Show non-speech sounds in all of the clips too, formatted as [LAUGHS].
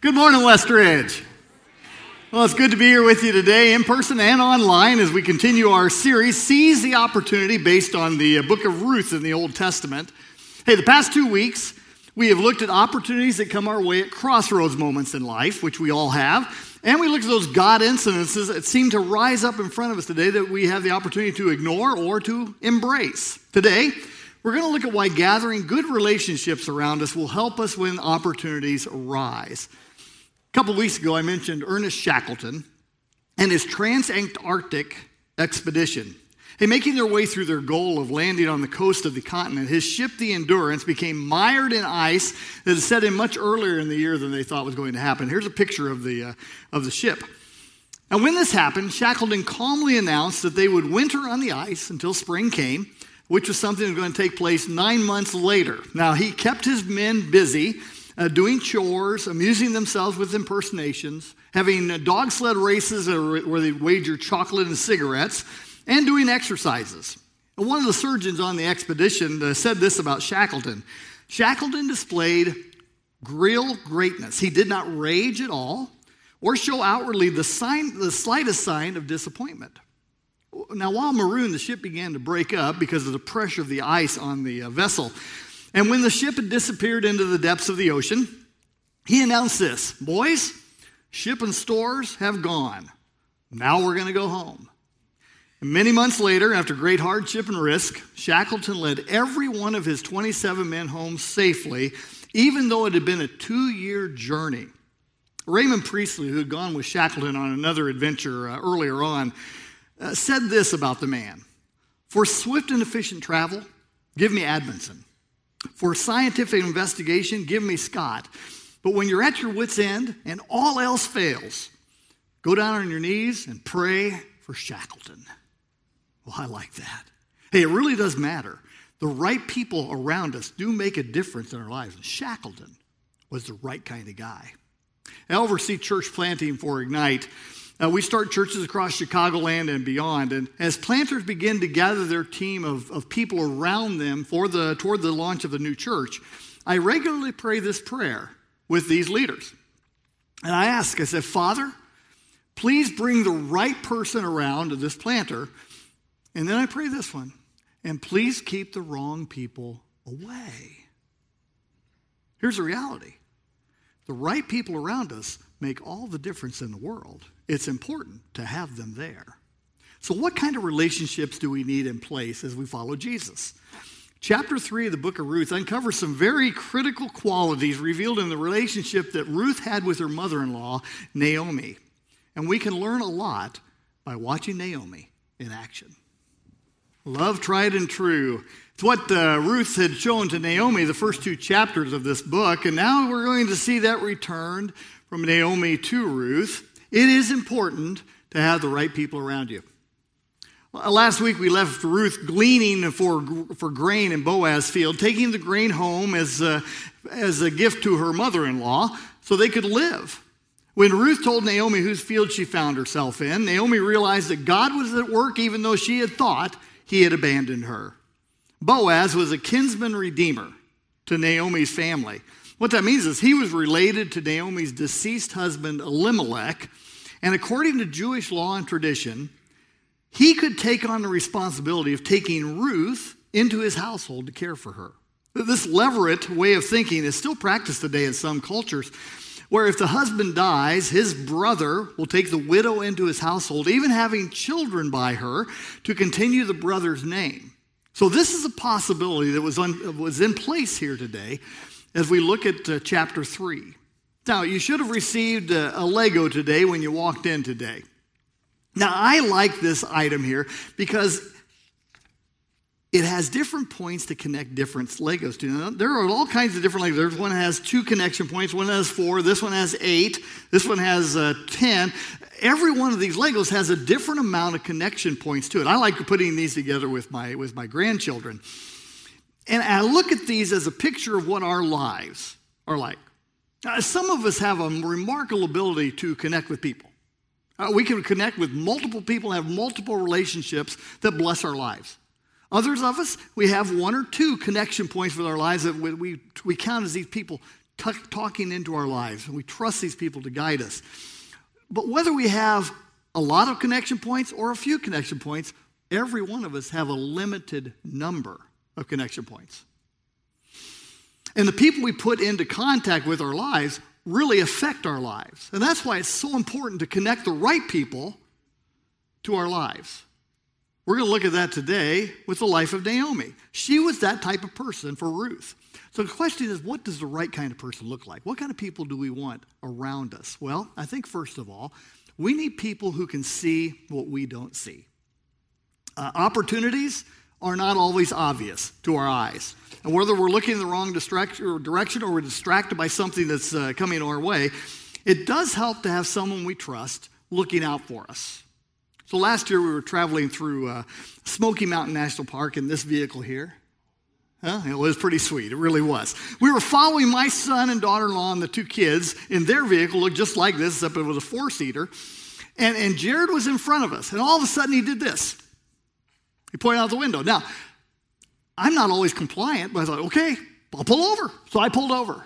Good morning, Westridge. Well, it's good to be here with you today, in person and online, as we continue our series, Seize the Opportunity, based on the uh, book of Ruth in the Old Testament. Hey, the past two weeks, we have looked at opportunities that come our way at crossroads moments in life, which we all have. And we looked at those God incidences that seem to rise up in front of us today that we have the opportunity to ignore or to embrace. Today, we're going to look at why gathering good relationships around us will help us when opportunities arise. A couple weeks ago, I mentioned Ernest Shackleton and his transantarctic expedition. Hey, making their way through their goal of landing on the coast of the continent, his ship, the Endurance, became mired in ice that had set in much earlier in the year than they thought was going to happen. Here's a picture of the, uh, of the ship. And when this happened, Shackleton calmly announced that they would winter on the ice until spring came, which was something that was going to take place nine months later. Now, he kept his men busy uh, doing chores, amusing themselves with impersonations, having dog sled races where they wager chocolate and cigarettes, and doing exercises. And one of the surgeons on the expedition uh, said this about Shackleton Shackleton displayed real greatness. He did not rage at all or show outwardly the, sign, the slightest sign of disappointment. Now, while marooned, the ship began to break up because of the pressure of the ice on the uh, vessel. And when the ship had disappeared into the depths of the ocean, he announced this Boys, ship and stores have gone. Now we're going to go home. And many months later, after great hardship and risk, Shackleton led every one of his 27 men home safely, even though it had been a two year journey. Raymond Priestley, who had gone with Shackleton on another adventure uh, earlier on, uh, said this about the man For swift and efficient travel, give me Amundsen. For scientific investigation, give me Scott. But when you're at your wits' end and all else fails, go down on your knees and pray for Shackleton. Well, I like that. Hey, it really does matter. The right people around us do make a difference in our lives. And Shackleton was the right kind of guy. Oversee church planting for Ignite. Uh, we start churches across Chicagoland and beyond. And as planters begin to gather their team of, of people around them for the, toward the launch of the new church, I regularly pray this prayer with these leaders. And I ask, I said, Father, please bring the right person around to this planter. And then I pray this one, and please keep the wrong people away. Here's the reality the right people around us make all the difference in the world. It's important to have them there. So, what kind of relationships do we need in place as we follow Jesus? Chapter 3 of the book of Ruth uncovers some very critical qualities revealed in the relationship that Ruth had with her mother in law, Naomi. And we can learn a lot by watching Naomi in action. Love tried and true. It's what uh, Ruth had shown to Naomi the first two chapters of this book, and now we're going to see that returned from Naomi to Ruth. It is important to have the right people around you. Last week we left Ruth gleaning for, for grain in Boaz's field, taking the grain home as a, as a gift to her mother in law so they could live. When Ruth told Naomi whose field she found herself in, Naomi realized that God was at work even though she had thought he had abandoned her. Boaz was a kinsman redeemer to Naomi's family. What that means is he was related to Naomi's deceased husband, Elimelech, and according to Jewish law and tradition, he could take on the responsibility of taking Ruth into his household to care for her. This levirate way of thinking is still practiced today in some cultures, where if the husband dies, his brother will take the widow into his household, even having children by her, to continue the brother's name. So, this is a possibility that was, un, was in place here today as we look at uh, chapter 3. Now, you should have received a, a Lego today when you walked in today. Now, I like this item here because it has different points to connect different Legos to. Now, there are all kinds of different Legos. There's one that has two connection points, one has four, this one has eight, this one has uh, 10. Every one of these Legos has a different amount of connection points to it. I like putting these together with my, with my grandchildren. And I look at these as a picture of what our lives are like. Now, some of us have a remarkable ability to connect with people. Uh, we can connect with multiple people, have multiple relationships that bless our lives. Others of us, we have one or two connection points with our lives that we, we, we count as these people t- talking into our lives, and we trust these people to guide us. But whether we have a lot of connection points or a few connection points, every one of us have a limited number of connection points. And the people we put into contact with our lives really affect our lives. And that's why it's so important to connect the right people to our lives. We're going to look at that today with the life of Naomi. She was that type of person for Ruth. So the question is what does the right kind of person look like? What kind of people do we want around us? Well, I think first of all, we need people who can see what we don't see. Uh, opportunities are not always obvious to our eyes. And whether we're looking in the wrong direction or we're distracted by something that's uh, coming our way, it does help to have someone we trust looking out for us. So last year we were traveling through uh, Smoky Mountain National Park in this vehicle here. Huh? It was pretty sweet. It really was. We were following my son and daughter in law and the two kids in their vehicle, looked just like this, except it was a four seater. And, and Jared was in front of us. And all of a sudden he did this. He pointed out the window. Now, I'm not always compliant, but I thought, okay, I'll pull over. So I pulled over.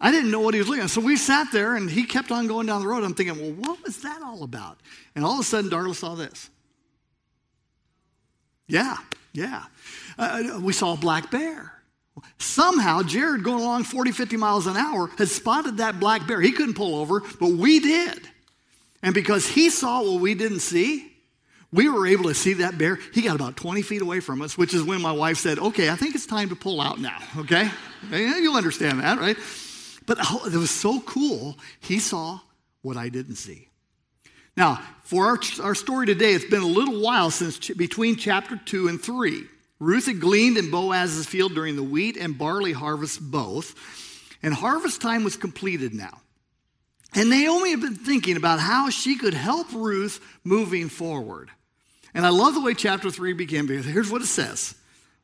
I didn't know what he was looking at. So we sat there and he kept on going down the road. I'm thinking, well, what was that all about? And all of a sudden, Darla saw this. Yeah, yeah. Uh, we saw a black bear. Somehow, Jared, going along 40, 50 miles an hour, had spotted that black bear. He couldn't pull over, but we did. And because he saw what we didn't see, we were able to see that bear. He got about 20 feet away from us, which is when my wife said, Okay, I think it's time to pull out now, okay? You'll understand that, right? But oh, it was so cool. He saw what I didn't see. Now, for our, our story today, it's been a little while since ch- between chapter 2 and 3. Ruth had gleaned in Boaz's field during the wheat and barley harvests both, and harvest time was completed now. And Naomi had been thinking about how she could help Ruth moving forward. And I love the way chapter 3 began because here's what it says.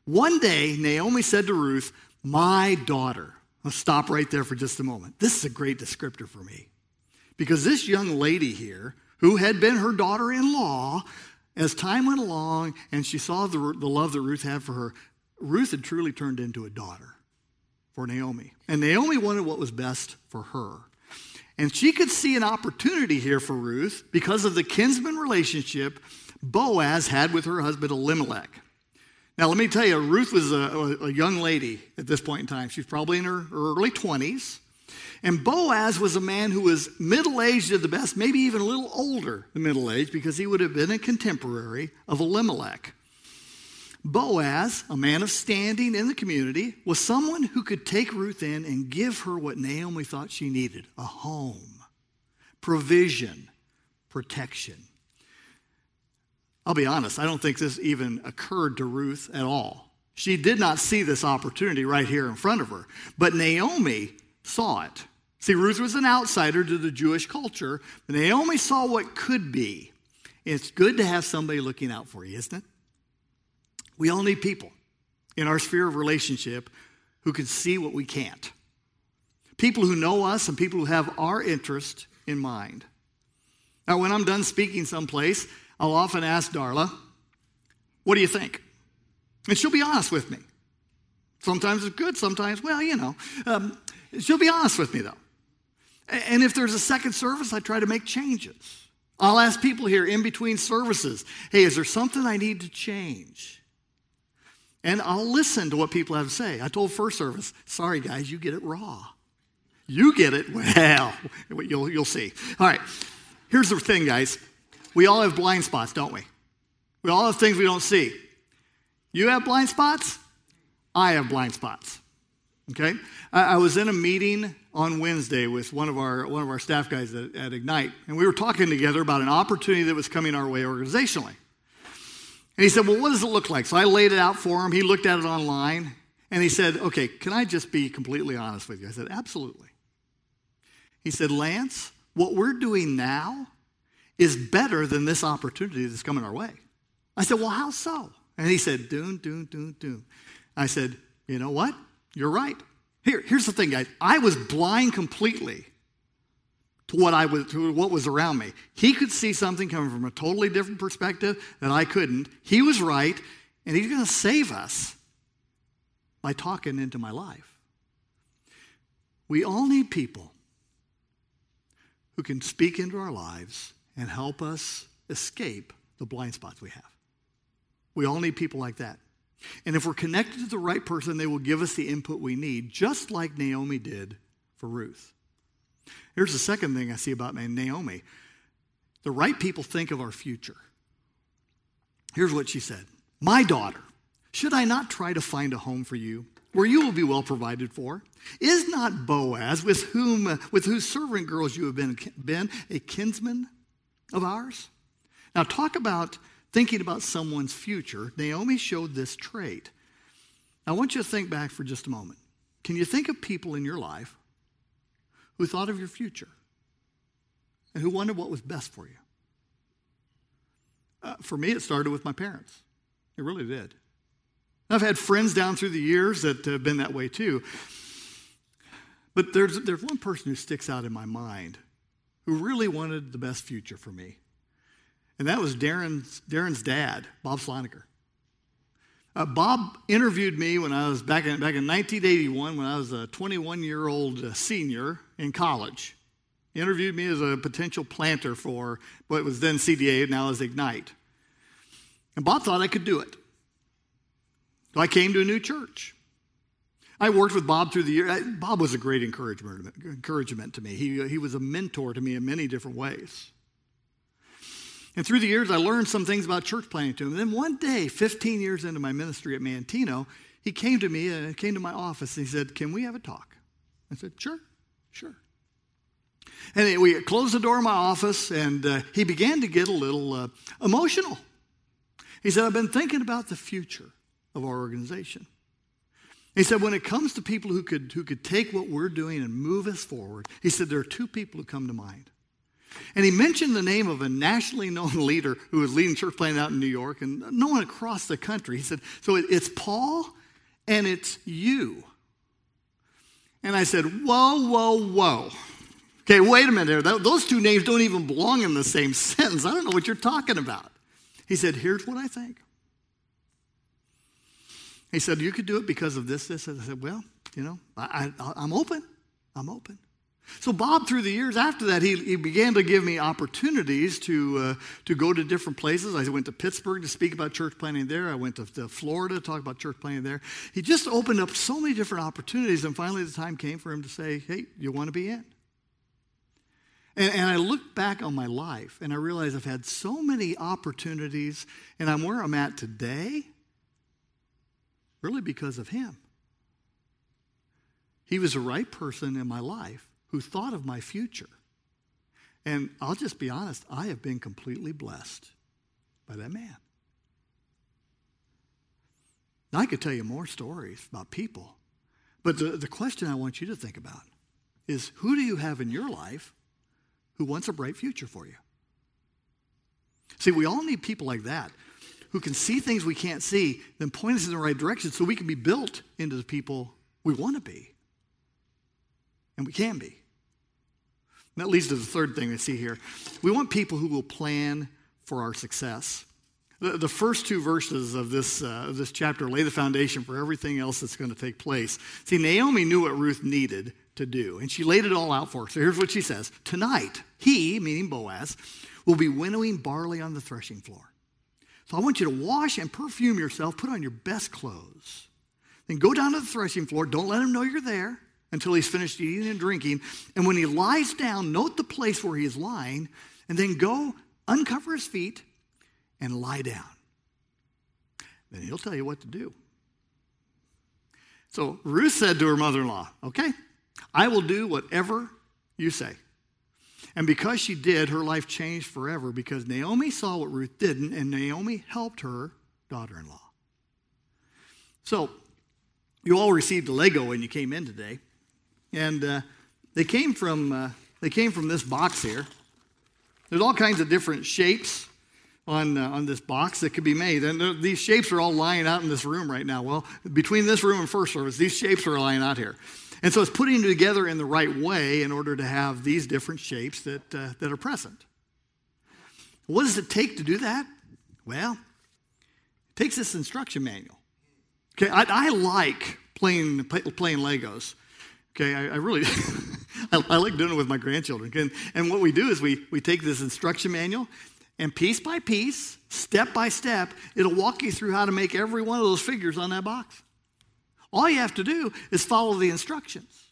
One day, Naomi said to Ruth, My daughter. Let's stop right there for just a moment. This is a great descriptor for me. Because this young lady here, who had been her daughter in law, as time went along and she saw the, the love that Ruth had for her, Ruth had truly turned into a daughter for Naomi. And Naomi wanted what was best for her. And she could see an opportunity here for Ruth because of the kinsman relationship Boaz had with her husband Elimelech. Now, let me tell you, Ruth was a, a young lady at this point in time. She's probably in her early 20s. And Boaz was a man who was middle aged at the best, maybe even a little older than middle aged, because he would have been a contemporary of Elimelech. Boaz, a man of standing in the community, was someone who could take Ruth in and give her what Naomi thought she needed a home, provision, protection. I'll be honest, I don't think this even occurred to Ruth at all. She did not see this opportunity right here in front of her, but Naomi saw it. See, Ruth was an outsider to the Jewish culture, but Naomi saw what could be. It's good to have somebody looking out for you, isn't it? We all need people in our sphere of relationship who can see what we can't. People who know us and people who have our interest in mind. Now, when I'm done speaking someplace, I'll often ask Darla, What do you think? And she'll be honest with me. Sometimes it's good, sometimes, well, you know. Um, she'll be honest with me, though. And if there's a second service, I try to make changes. I'll ask people here in between services, Hey, is there something I need to change? And I'll listen to what people have to say. I told first service, Sorry, guys, you get it raw. You get it, [LAUGHS] well, you'll, you'll see. All right, here's the thing, guys. We all have blind spots, don't we? We all have things we don't see. You have blind spots? I have blind spots. Okay? I, was in a meeting on Wednesday with one of our, one of our staff guys at, at Ignite, and we were talking together about an opportunity that was coming our way organizationally. And he said, Well, what does it look like? So I laid it out for him. He looked at it online, and he said, Okay, can I just be completely honest with you? I said, Absolutely. He said, Lance, what we're doing now is better than this opportunity that's coming our way. I said, Well, how so? And he said, Doon, doon, doon, doon. I said, You know what? You're right. Here, here's the thing, guys. I was blind completely to what I was to what was around me. He could see something coming from a totally different perspective that I couldn't. He was right, and he's going to save us by talking into my life. We all need people who can speak into our lives and help us escape the blind spots we have. We all need people like that. And if we're connected to the right person, they will give us the input we need, just like Naomi did for Ruth. Here's the second thing I see about Naomi the right people think of our future. Here's what she said My daughter, should I not try to find a home for you where you will be well provided for? Is not Boaz, with whom with whose servant girls you have been, been a kinsman of ours? Now talk about thinking about someone's future. Naomi showed this trait. I want you to think back for just a moment. Can you think of people in your life who thought of your future and who wondered what was best for you? Uh, for me, it started with my parents. It really did. I've had friends down through the years that have been that way too. But there's, there's one person who sticks out in my mind who really wanted the best future for me. And that was Darren's, Darren's dad, Bob Sloniker. Uh, Bob interviewed me when I was back in, back in 1981 when I was a 21 year old uh, senior in college. He interviewed me as a potential planter for what was then CDA, now is Ignite. And Bob thought I could do it. So I came to a new church. I worked with Bob through the year. Bob was a great encouragement, encouragement to me. He, he was a mentor to me in many different ways. And through the years, I learned some things about church planting to him. And then one day, 15 years into my ministry at Manteno, he came to me and came to my office and he said, Can we have a talk? I said, Sure, sure. And we closed the door of my office and uh, he began to get a little uh, emotional. He said, I've been thinking about the future of our organization. He said, when it comes to people who could, who could take what we're doing and move us forward, he said, there are two people who come to mind. And he mentioned the name of a nationally known [LAUGHS] leader who was leading church planting out in New York and no one across the country. He said, So it's Paul and it's you. And I said, Whoa, whoa, whoa. Okay, wait a minute. Those two names don't even belong in the same [LAUGHS] sentence. I don't know what you're talking about. He said, Here's what I think. He said, You could do it because of this, this. I said, Well, you know, I, I'm open. I'm open. So, Bob, through the years after that, he, he began to give me opportunities to, uh, to go to different places. I went to Pittsburgh to speak about church planting there. I went to, to, Florida to talk about church planting there. He just opened up so many different opportunities, and finally the time came for him to say, Hey, you want to be in? And, and I look back on my life and I realize I've had so many opportunities, and I'm where I'm at today really because of him. He was the right person in my life who thought of my future. And I'll just be honest, I have been completely blessed by that man. Now, I could tell you more stories about people, but the, the question I want you to think about is who do you have in your life who wants a bright future for you? See, we all need people like that who can see things we can't see, then point us in the right direction so we can be built into the people we want to be. And we can be. And that leads to the third thing I see here. We want people who will plan for our success. The, the first two verses of this, uh, of this chapter lay the foundation for everything else that's going to take place. See, Naomi knew what Ruth needed to do, and she laid it all out for her. So here's what she says Tonight, he, meaning Boaz, will be winnowing barley on the threshing floor. So I want you to wash and perfume yourself, put on your best clothes. Then go down to the threshing floor. Don't let him know you're there until he's finished eating and drinking. And when he lies down, note the place where he is lying, and then go uncover his feet and lie down. Then he'll tell you what to do. So Ruth said to her mother in law, Okay, I will do whatever you say. And because she did, her life changed forever because Naomi saw what Ruth didn't, and Naomi helped her daughter in law. So, you all received a Lego when you came in today. And uh, they, came from, uh, they came from this box here. There's all kinds of different shapes on, uh, on this box that could be made. And these shapes are all lying out in this room right now. Well, between this room and first service, these shapes are lying out here. And so it's putting together in the right way in order to have these different shapes that, uh, that are present. What does it take to do that? Well, it takes this instruction manual. Okay, I, I like playing, playing Legos. Okay, I, I really, [LAUGHS] I, I, like doing it with my grandchildren. And, and what we do is we, we take this instruction manual and piece by piece, step by step, it'll walk you through how to make every one of those figures on that box. All you have to do is follow the instructions.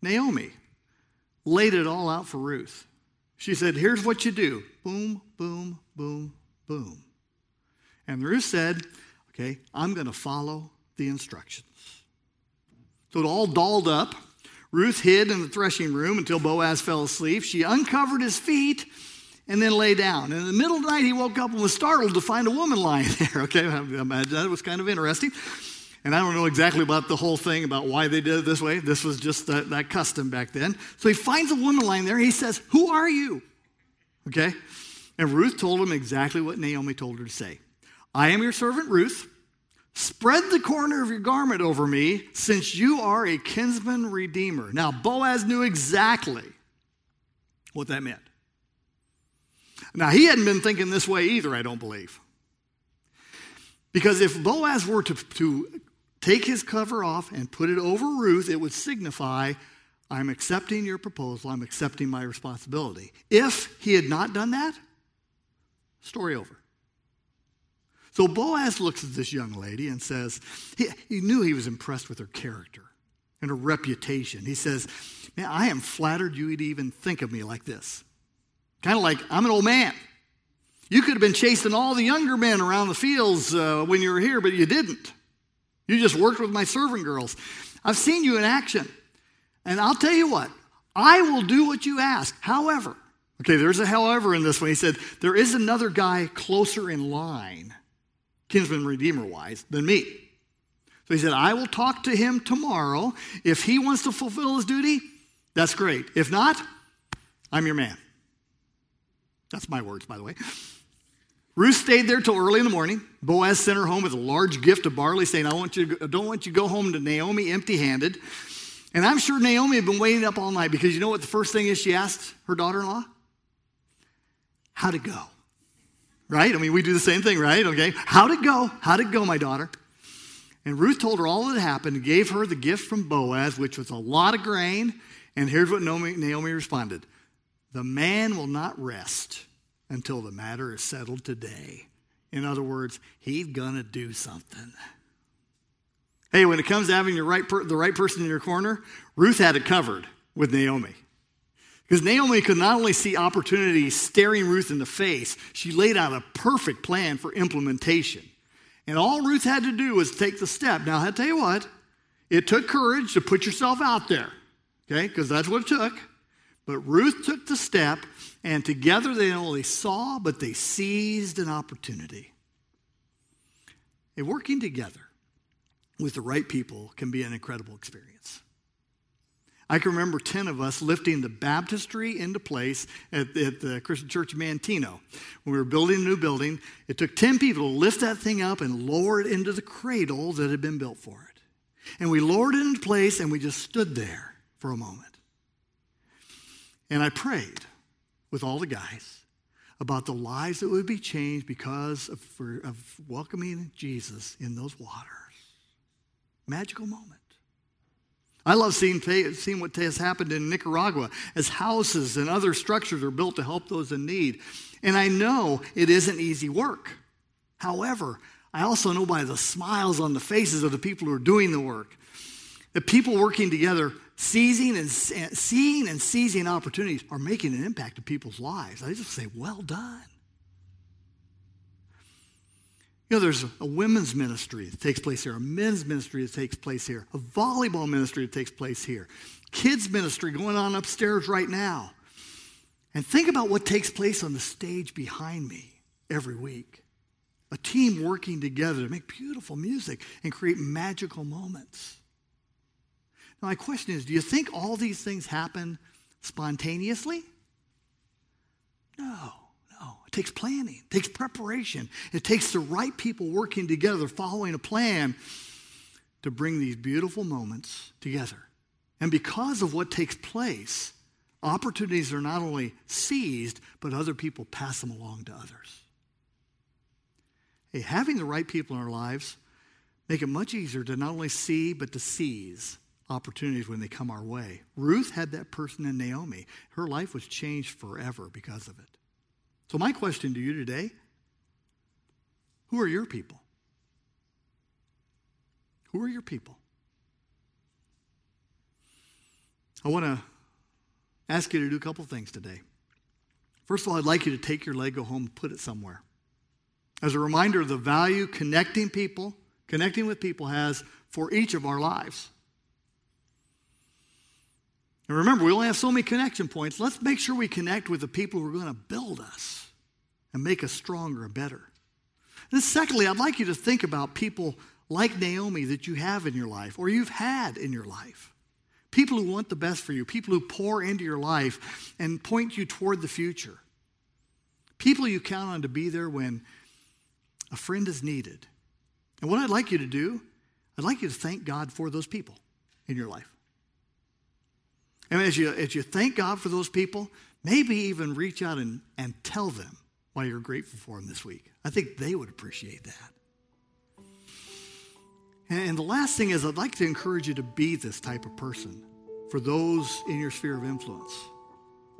Naomi laid it all out for Ruth. She said, Here's what you do boom, boom, boom, boom. And Ruth said, Okay, I'm going to follow the instructions. So it all dolled up. Ruth hid in the threshing room until Boaz fell asleep. She uncovered his feet and then lay down. And in the middle of the night, he woke up and was startled to find a woman lying [LAUGHS] there. Okay, I imagine that was kind of interesting. And I don't know exactly about the whole thing about why they did it this way. This was just that, that custom back then. So he finds a woman lying there. He says, Who are you? Okay? And Ruth told him exactly what Naomi told her to say I am your servant Ruth. Spread the corner of your garment over me, since you are a kinsman redeemer. Now, Boaz knew exactly what that meant. Now, he hadn't been thinking this way either, I don't believe. Because if Boaz were to, to take his cover off and put it over Ruth, it would signify, I'm accepting your proposal, I'm accepting my responsibility. If he had not done that, story over. So Boaz looks at this young lady and says, he, he knew he was impressed with her character and her reputation. He says, Man, I am flattered you would even think of me like this. Kind of like, I'm an old man. You could have been chasing all the younger men around the fields uh, when you were here, but you didn't. You just worked with my servant girls. I've seen you in action. And I'll tell you what, I will do what you ask. However, okay, there's a however in this one. He said, there is another guy closer in line, kinsman redeemer wise, than me. So he said, I will talk to him tomorrow. If he wants to fulfill his duty, that's great. If not, I'm your man. That's my words, by the way. Ruth stayed there till early in the morning. Boaz sent her home with a large gift of barley, saying, I want you to, don't want you to go home to Naomi empty handed. And I'm sure Naomi had been waiting up all night because you know what the first thing is she asked her daughter in law? How'd it go? Right? I mean, we do the same thing, right? Okay. How'd it go? How'd it go, my daughter? And Ruth told her all that happened and gave her the gift from Boaz, which was a lot of grain. And here's what Naomi, Naomi responded The man will not rest until the matter is settled today. In other words, he's going to do something. Hey, when it comes to having right per- the right person in your corner, Ruth had it covered with Naomi. Because Naomi could not only see opportunity staring Ruth in the face, she laid out a perfect plan for implementation. And all Ruth had to do was take the step. Now, I tell you what, it took courage to put yourself out there, okay? Because that's what it took. But Ruth took the step, and together they not only saw, but they seized an opportunity. And working together with the right people can be an incredible experience. I can remember 10 of us lifting the baptistry into place at, at, the Christian Church of Manteno. When we were building a new building, it took 10 people to lift that thing up and lower it into the cradle that had been built for it. And we lowered it into place and we just stood there for a moment. And I prayed with all the guys about the lives that would be changed because of, for, of welcoming Jesus in those waters. Magical moment. I love seeing, seeing what has happened in Nicaragua as houses and other structures are built to help those in need. And I know it isn't easy work. However, I also know by the smiles on the faces of the people who are doing the work that people working together seizing and seeing and seizing opportunities are making an impact in people's lives. I just say, well done. You know, there's a women's ministry that takes place here, a men's ministry that takes place here, a volleyball ministry that takes place here, kids' ministry going on upstairs right now. And think about what takes place on the stage behind me every week. A team working together to make beautiful music and create magical moments. My question is do you think all these things happen spontaneously? No, no. It takes planning, it takes preparation, it takes the right people working together, following a plan to bring these beautiful moments together. And because of what takes place, opportunities are not only seized, but other people pass them along to others. Hey, having the right people in our lives make it much easier to not only see, but to seize opportunities when they come our way. Ruth had that person in Naomi. Her life was changed forever because of it. So, my question to you today who are your people? Who are your people? I want to ask you to do a couple things today. First of all, I'd like you to take your Lego home and put it somewhere. As a reminder of the value connecting people, connecting with people has for each of our lives. And remember, we only have so many connection points. Let's make sure we connect with the people who are going to build us and make us stronger and better. And secondly, I'd like you to think about people like Naomi that you have in your life or you've had in your life. People who want the best for you, people who pour into your life and point you toward the future. People you count on to be there when a friend is needed. And what I'd like you to do, I'd like you to thank God for those people in your life. And as you, as you thank God for those people, maybe even reach out and, and tell them why you're grateful for them this week. I think they would appreciate that. And the last thing is, I'd like to encourage you to be this type of person for those in your sphere of influence.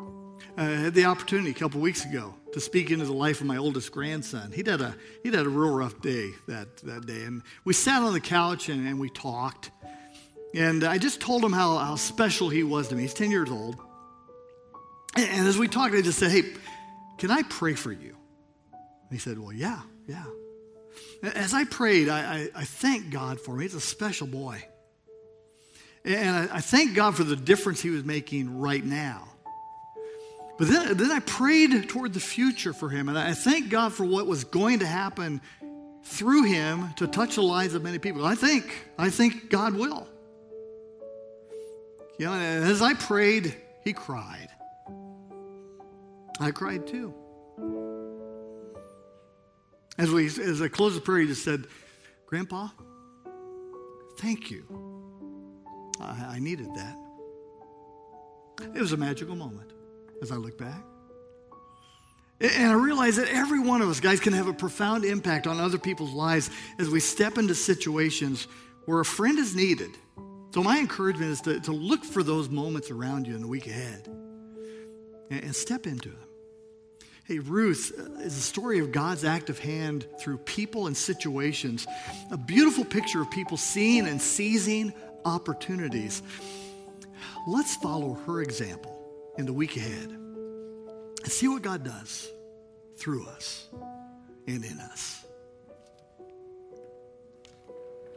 Uh, I had the opportunity a couple weeks ago to speak into the life of my oldest grandson. He'd had a, he'd had a real rough day that, that day. And we sat on the couch and, and we talked. And I just told him how, how special he was to me. He's 10 years old. And, as we talked, I just said, Hey, can I pray for you? And he said, Well, yeah, yeah. As I prayed, I, I, I thank God for him. He's a special boy. And I, I thank God for the difference he was making right now. But then, then I prayed toward the future for him, and I thank God for what was going to happen through him to touch the lives of many people. I think, I think God will. You know, as I prayed, he cried. I cried too. As, we, as I closed the prayer, he just said, Grandpa, thank you. I, I needed that. It was a magical moment as I look back. And I realize that every one of us, guys, can have a profound impact on other people's lives as we step into situations where a friend is needed. So, my encouragement is to, to look for those moments around you in the week ahead and, and step into them. Hey, Ruth uh, is a story of God's active hand through people and situations, a beautiful picture of people seeing and seizing opportunities. Let's follow her example in the week ahead and see what God does through us and in us.